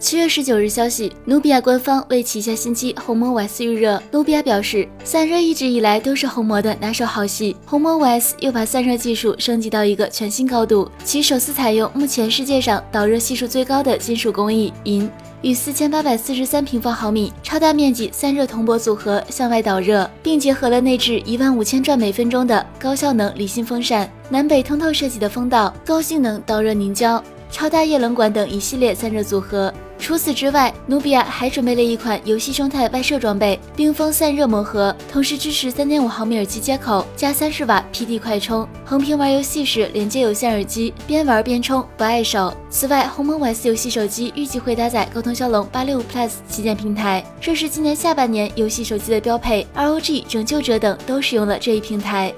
七月十九日消息，努比亚官方为旗下新机红魔 OS 预热。努比亚表示，散热一直以来都是红魔的拿手好戏，红魔 OS 又把散热技术升级到一个全新高度。其首次采用目前世界上导热系数最高的金属工艺银，与四千八百四十三平方毫米超大面积散热铜箔组合向外导热，并结合了内置一万五千转每分钟的高效能离心风扇、南北通透设计的风道、高性能导热凝胶、超大液冷管等一系列散热组合。除此之外，努比亚还准备了一款游戏生态外设装备——冰封散热魔盒，同时支持三点五毫米耳机接口加三十瓦 PD 快充，横屏玩游戏时连接有线耳机，边玩边充，不碍手。此外，鸿蒙 OS 游戏手机预计会搭载高通骁龙八六五 Plus 旗舰平台，这是今年下半年游戏手机的标配。ROG、拯救者等都使用了这一平台。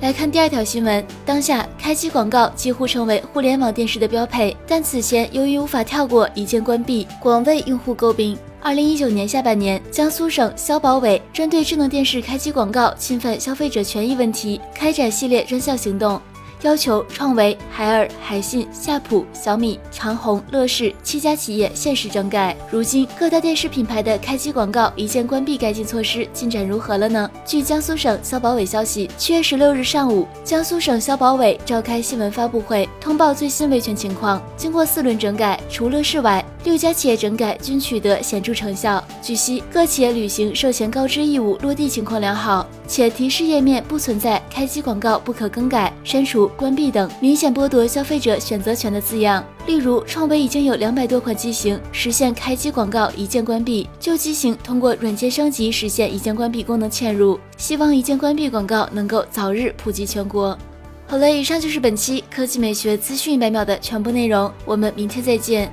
来看第二条新闻，当下开机广告几乎成为互联网电视的标配，但此前由于无法跳过一键关闭，广为用户诟病。二零一九年下半年，江苏省消保委针对智能电视开机广告侵犯消费者权益问题，开展系列专项行动。要求创维、海尔、海信、夏普、小米、长虹、乐视七家企业限时整改。如今各大电视品牌的开机广告一键关闭改进措施进展如何了呢？据江苏省消保委消息，七月十六日上午，江苏省消保委召开新闻发布会，通报最新维权情况。经过四轮整改，除乐视外，六家企业整改均取得显著成效。据悉，各企业履行售前告知义务落地情况良好，且提示页面不存在开机广告不可更改、删除。关闭等明显剥夺消费者选择权的字样，例如创维已经有两百多款机型实现开机广告一键关闭，旧机型通过软件升级实现一键关闭功能嵌入。希望一键关闭广告能够早日普及全国。好了，以上就是本期科技美学资讯一百秒的全部内容，我们明天再见。